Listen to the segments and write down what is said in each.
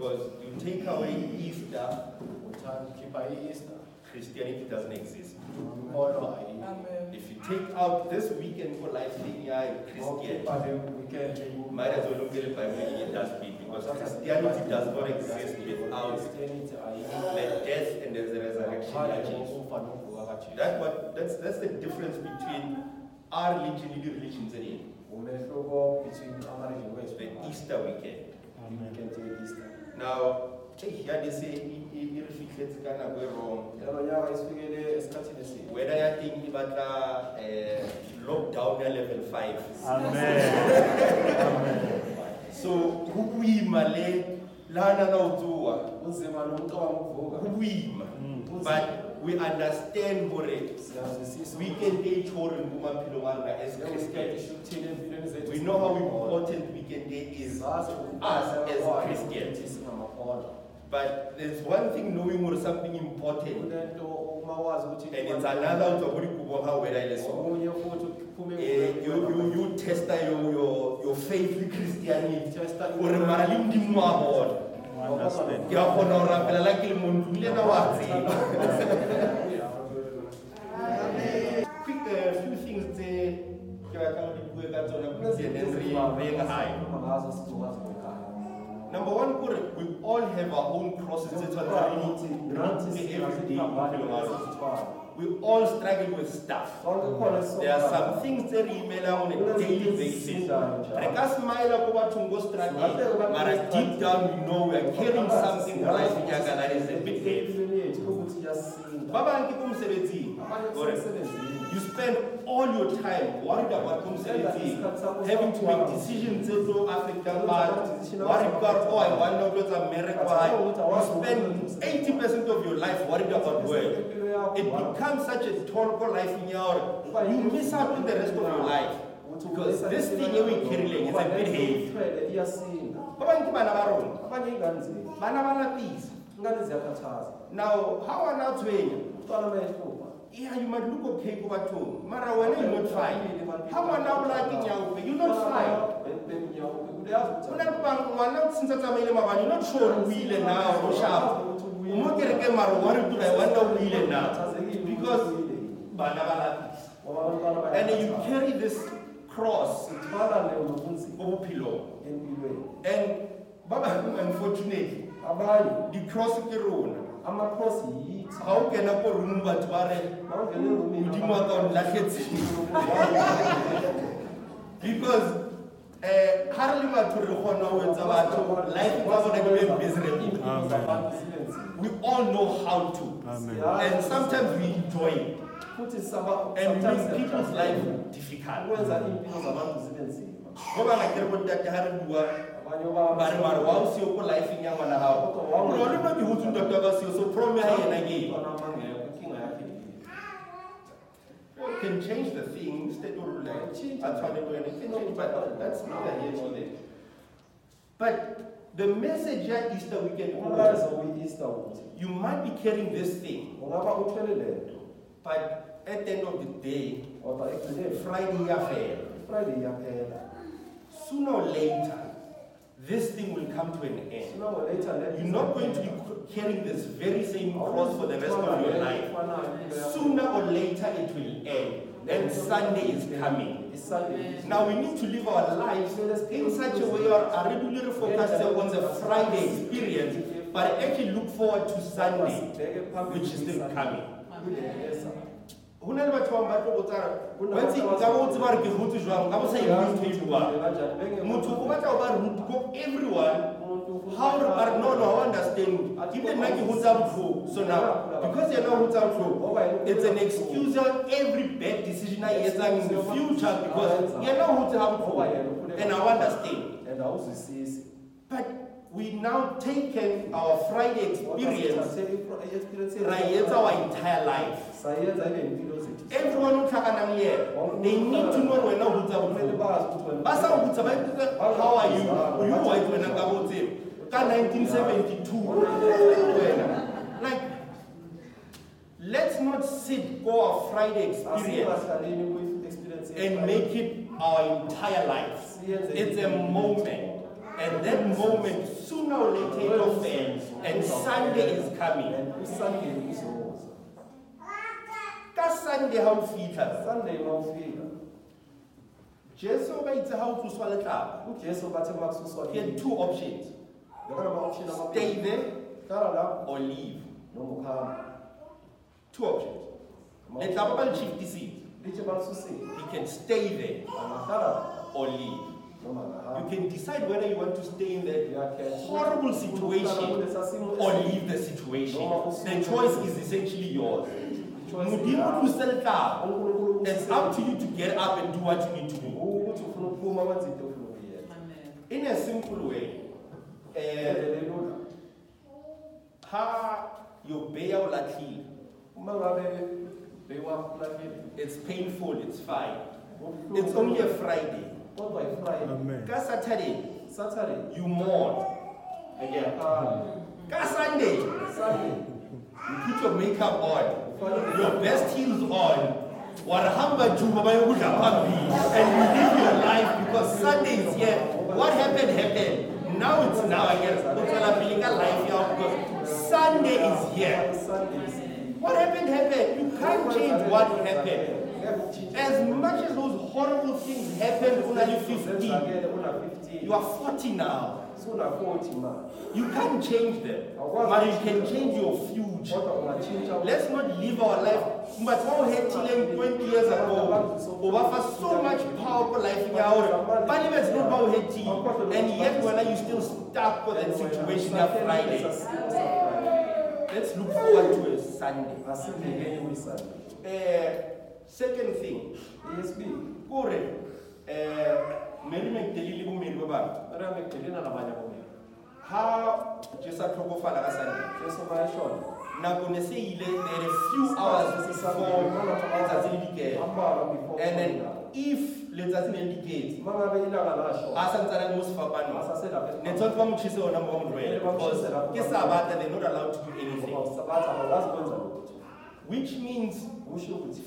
Because you take away Easter, uthakhipha i-easter Christianity doesn't exist. inkolo ayikho If you take out this weekend for life thing, yeah, Christian, ngokhipha le weekend might as well look at the Bible in a dustbin because Christianity does not exist without christianity the ayikho death and the resurrection of ngaphandle Jesus. kokufa nokuvuka kajesu That what that's that's the difference between our religion and the religions in it. umehluko between amareligion wethu The Easter weekend. weekend ye-easter Now, hey, here they say it reflects kind of wrong. yalo nyaka isifikele esikhathini esibi Whether you think about uh, lockdown at level five. So kukuima le lana na utuwa kunzima nomcabanga ukuvuka kukuima but we understand hore. Siyazwisisa weekend day chore kumaphilo wanga as Christians ishukuthini empilweni zethu we know how important weekend day is sazi Us as Christians. but there's one thing knowing or something important. Kunento uma wazi ukuthi and it's another utobuli kuboha whether ile so okunye futhi Eh, you, test your, your, your faith Christianity. Testa gore mara ke a kgona go rapela ke le montu le na wa tseba few things tse ke batlang di bue ka tsona quickly and reng high. Number one we all have our own crosses tse tshwanetse re di every day mo maphelong a rona. We all struggle with stuff. Mm. There are some things that we email on a daily basis. re ka smile ko bathong go struggle. Mara deep down we know we are carrying something mo life yaka that is a bit heavy. ba bang ke ko mosebetsing. Gore you spend all your time worried about ko mosebetsing having to make decisions tse tlo affectang batho worried ka oh i want to go to america you spend 80% of your life worried about work it becomes such a toll life in your you miss out on the rest of your life because this thing here we carrying is a bit heavy ba bana ba rona abanye ingane zethu bana ba lapisa ingane ziyakhathaza now how are now twenty yeah you might look okay ko bathong mara wena you're not fine ha ngwana o la ke nyaupe you're not fine o na le bang ngwana o sentse a tsamaile mabane you're not sure o ile na na because bana ba and you carry this cross and ba unfortunately abanye di-cross ke rona. Amakrosi yithi ga o kena ko room batho ba re modimo because um ga re re etsa batho life tsa bona di be miserable we all know how to. And sometimes we enjoy it. Futhi saba- and we sometimes make people's life siyajabula. difficult. Ukwenza iy'mpilo zabantu zibe nzima go banga kere bontate ga re bua abanye ba re mare wa o seo ko lifeng ya ngwana gago lone no ke gotse ntate wa ka seo so prom ya ena ke. Eng? amangekho inkinga yakhe yini? Can change the thing instead of like that's what it can change, but that's neither here nor there. But the message at Easter weekend, umlayezo uyi-easter uthi you might be carrying this thing, ungaba uthwele le nto but at the end of the day, kodwa ekugcineni Friday ifriday iyaphela sooner or later, this thing will come to an end. sooner or later le- You're not going to be carrying this very same cross for the rest of your life. Sooner or later, it will end. And Sunday is coming. Now we need to live our lives in such a way or are really focused on the Friday experience, but actually look forward to Sunday, which is still coming. Ho na le batho ba bang ba tlo botsa ba ntse ka bo tseba re ke hotse jwang ka bo sa ikutlwe ntho motho o batla ho ba rude ko everyone how re ba re no no I understand. Even nna ke hotsa botlhoko so now because yena o hotsa botlhoko it's an excuse of every bad decision I etsang in the future because yena o hotse ha botlhoko and I understand. And awuzwisisi but we now taken our Friday experience ra e our entire life. Everyone o tlhakanang le yena they need to know wena o hotsa kumele botlhoko bazi ukuthi ba sa go botsa ba ipotsa, how are you? O you wena ka botse ka 1972 like let's not sit go our friday experience and make it our entire lives it's a moment And that moment, sooner or later, it will fail. And Sunday is coming. And usunday uzoza. Ka Sunday ha o fitlha, Sunday mawufika. Jesu ba itse ha o tloswa letlapa. ujesu bathe makususwa He had two options. Stay there or leave. Two options. Letlapa ba le shiftisitse. lithi balisusile He can stay there or leave. You can decide whether you want to stay in that horrible situation or leave the situation. The choice is essentially yours. Choice Modimo yakho. o tlose letlapa. It's up to you to get up and do what you need to do. ukuthi ufuna ukuphuma wenze into ofuna ukuyenza In a simple way, uh, endlela elula ha your beya o latlhile. uma ngabe beyiwakulahile It's painful, it's fine. It's only a Friday. kodwa ifriday Ka Saturday, saturday you mourn. Again. yakhala Ka Sunday, sunday you put your makeup on. your best heels on warahamba juma bayokudla phambili and you live your life because sunday is here what happened happened now it's now again utswela pele ka life yago because sunday is here. What happened happened? You can't change what happened. As much as those horrible things happened when you 15 zenzakele una 15 you are 40 now suna 40 ma. You can't change them but you can change your future. Let's not live our life. But how healing 20 years ago, over so much power for life in our But it's not about hating. And yet, when are you still stuck with that situation of Friday? Let's look forward to a Sunday. asindlekeni kwisunday Uh, second thing, yesibili Kore, uh, Mary McDelili bumeli ba bang. mara mekdelina nabanye bomele. Ha just a tlhokofala ka Sunday. jesu bayashona Nako ne se ile there are a few hours before letsatsi le dikela. And then if letsatsi ne le diketse, uma ngabe ilanga lashona a sa ntsana le mo sefapanong. Ne tshwanetse ba mo tshise ona mo ba mo tlohele because ke sabata they're not allowed to do anything. sabatha abakwazi kwenza lutho which means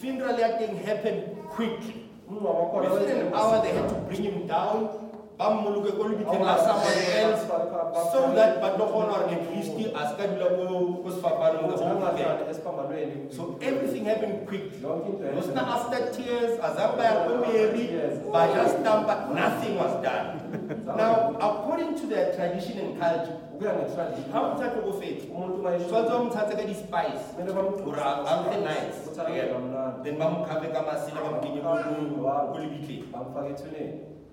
funeral ya teng happened quickly umngcwabo wakhona within an hour they had to bring him down. Ba mmoloke ko lebiteng la else so that ba tlo kgona gore at least a se ka dula ko ko sefapanong the whole weekend angahlali esiphambanweni so everything happened quickly yonke into It was not after tears, azange baya ko Mary, bajastampa, nothing was done. Now, according to their tradition and culture, ukuya ngetradition ha motho a tlhokofetse, umuntu tshwanetse ba mo tshwatse ka di-spice, gore a nke nice, then ba mo cover ka masela, ba mo kenye ko- lebitleng.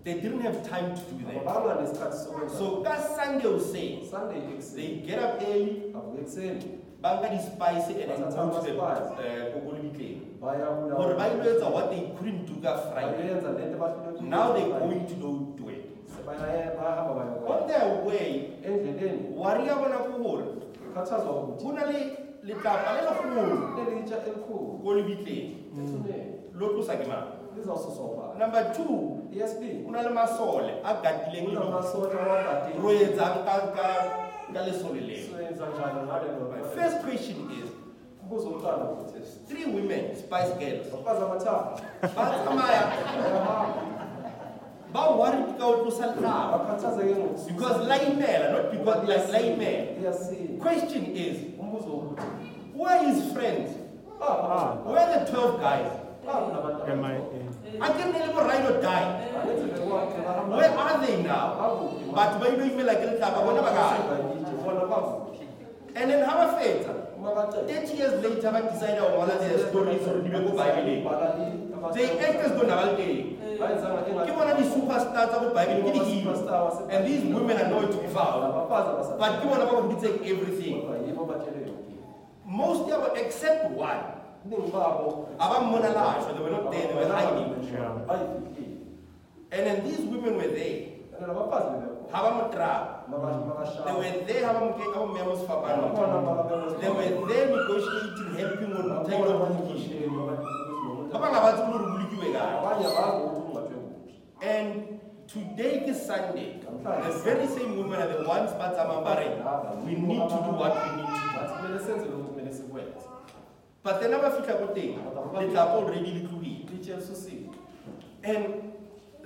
They didn't have time to do that. banga nesikhathi sokwenza. So ka Sunday o say, they get up early, avuke ekuseni ba nka di-spice and then go to the ama-spice. ko uh, ko lebitleng. baya Gore ba ilo etsa what they couldn't do ka Friday. bayenza lento bahlulekile Now they're going to do. Bayahamba On their way, endleleni. Wari ya bona ko gore kukhathazwa ukuthi. Go na le letlapa le legolo lelitsha elikhulu. Ko lebitleng ethuneni lo tlosa ke mang? Lizawususwa ubani number two. Go na le masole a gatileng le kunamasosha wagadile ro etsang ka ka ka lesole leo. Soyenza njani ngalelo my first question is kubuza umntwana ukuthi. three women spice girls. Bafazi amathathu ba tsamaya bayahamba ba worried ka o tlosa letlapa bakhathazeke ngokususa because la imela not because like la imela question is umbuzo wokuthi where is friends? Ah where are the 12 guys? Nabantu I can never go ride or die. anenzele kwakhe bahamba Where are they now? bakuphi But ba ilo imela ke letlapa bona ba kae? bona bakuphi And then ha ba fetsa, uma bacela 30 years later ba decide ho ngola their stories be ko Bible. They act as though hero. And these women are nowhere to be found. But ke bona ba go bitseng everything. Most of them except one. They were not there, they were hiding. And then these women were there. Ha ba mo. They were there ha ba mo ke ka mo memo sefapano. They were there negotiating, helping on tayo lo bolokishi. Ba bang ha ba tsebe hore bolokiwe kae. And today is Sunday. The very same women are the ones but we need to do what we need to do. But then I never fitla ko teng. Letlapa already le tlohile. And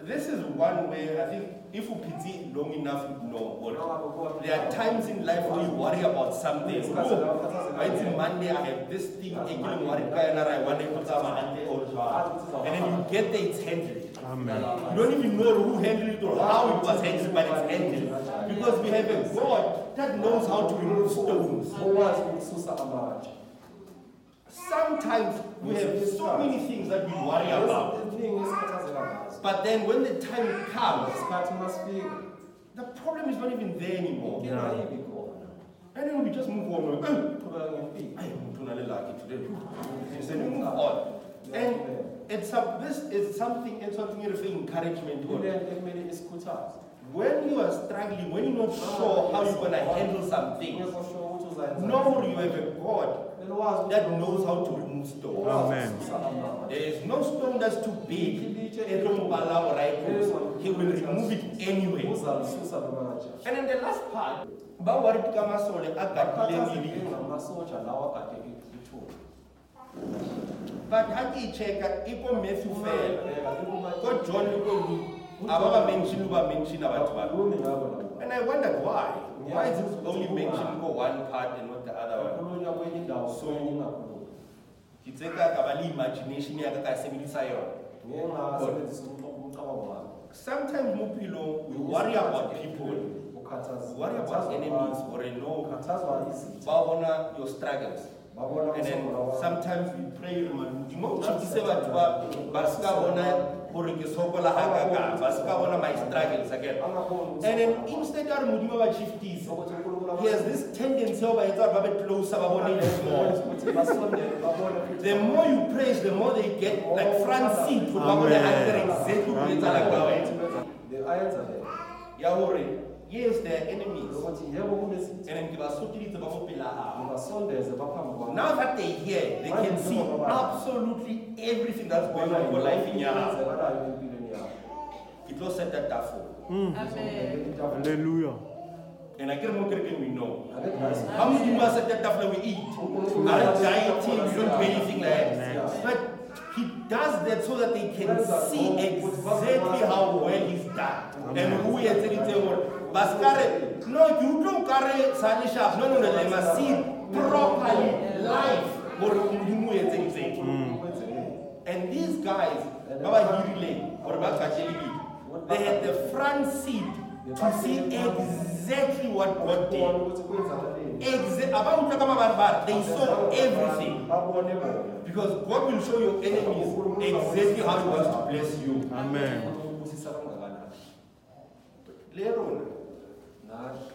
this is one where I think if you pity long enough, you know. Uma Or ngabe kuwa- there are times in life where you worry about something. Isikhathi la Oh, ukhathazeka why is ngento. Monday I have this thing, I can worry, kaya I want to put some ante or so. and then you get there, it's handled. Amen. You don't even know who handled it or how it was handled, but it's handled. Because we have a God that knows how to remove stones. Ukwazi ukususa amatshe. Sometimes we have so many things that we worry about. Eziningi esikhathazeka ngazo. But then when the time comes, the problem is not even there anymore. And then we just move on. Uqhubeka ngempilo. I am too lucky today. And then we move on. And it's a, this is something, it's something you say encouragement. on. Kulento ekumele isikhuthaze. When you are struggling, when you're not sure how you're going to handle some things, Ungekho sure ukuthi uzayenza. know you have a God Kumele wazi ukuthi that knows how to remove stones. Amen. There is no stone that's too big. It will allow right He will remove it anyway. And then the last part, ba worry ka masole a gatile Akhathazeke ngili. ngamasotsha lawa akade ithuna. But ha ke check iko Matthew fela. Bheka, ikuma- Ko John ko Luke. Aba ba mention ba mention abantu ba. Akhulumi ngabo labo. And I wondered why. Why is it only mention ko one part and not the other one? Akhulunywa kwenye indawo So- kwenye ingakhulumi. Ke tseka ka ba le imagination ya ka ka sebedisa yona. Ngeke ngasebenzisa umcabango wami. Sometimes mo we worry about people. We worry about enemies or I know ukhathazwa izitha. ba bona your struggles. And then sometimes we pray man di mo chitse batho ba bona gore ke sokola ha ka ka ba ska bona my struggles again. And then instead ya re modimo ba chiefties Ukuthi uNkulunkulu he has this tendency of ba etsa ba be closer ba bone it more. Ukuthi basondele, babone ukuthi- The more you praise the more they get like front seat to ba bone exactly what etsa la ka wena. The ayenza le. Ya hore yes there are enemies Ukuthi yebo kunezitha. and then ke ba mo pela hao. Ngibasondeze baphambi kwami. Now that they hear, they can see absolutely everything that's going on in your life in your house. Okwenzakalayo empilweni. It will set that up for. Hmm. Amen. Hallelujah. And I get more credit we know. How many people set that up we eat? Our dieting, we don't do anything like that. But he does that so that they can see exactly how well he's done. And who he has said it. Baskare, no, you don't carry Sally Sharp. No, no, no, they must see properly life. Or who he has said it. And these guys, Baba Hirile or Baba they had the front seat to see exactly what God did. Ukuthi kwenzakaleni. Exa- abantu kama barbar, they saw everything. Because God will show your enemies exactly how He wants to bless you. Amen. Later Nathi.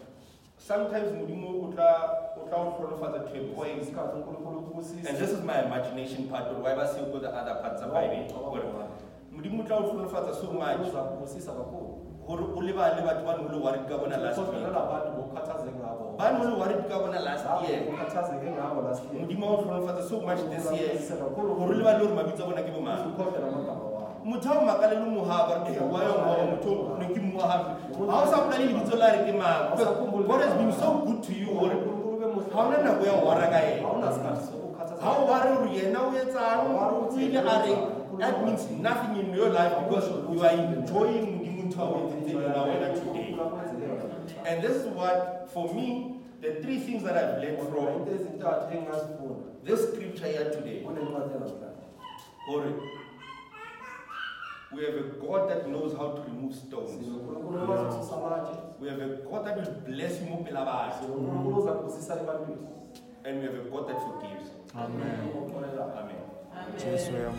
sometimes Mudimu utla utla uhlolofatsa to a point. Isikhathi. And this is my imagination part, but why was you go the other parts of Bible? Oh. Mudimu utla uhlolofatsa so much. Uza kubusisa o lebale batho ba ne worried ka bona last Kodwa week. nalabantu bokhathazeke ngabo. Ba ne worried ka bona last Labo year. bokhathazeke ngabo last year. Modimo o hlolofatsa so much this year. Ubusisa kakhulu. Hore le ba le hore mabitso a bona ke bo mang. Ukhohlwe namagama wabo. motho a o makalele mohaba re wa yo motho ne ke mmoa ga o sa bolale lebitso la re ke mang god has been so good to you gore uNkulunkulu bemuhle. ga ona nako ya go wara ka ena ga o ware gore yena o etsang o ile a re that means nothing in your life because you are enjoying modimo ntho a o etsetseng yona wena today and this is what for me the three things that i've learned from Into ezintathu engingazifunda this scripture here today kunencwadi we have a god that knows how to remove stones Sinonkulunkulu okwazi ukususa amatshe. We have a God that will bless you more pelabayo. Sinonkulunkulu oza kubusisa ebantwini. And we have a God that forgives. Amen. Uxolelayo. Amen. Amen. Jesu yam.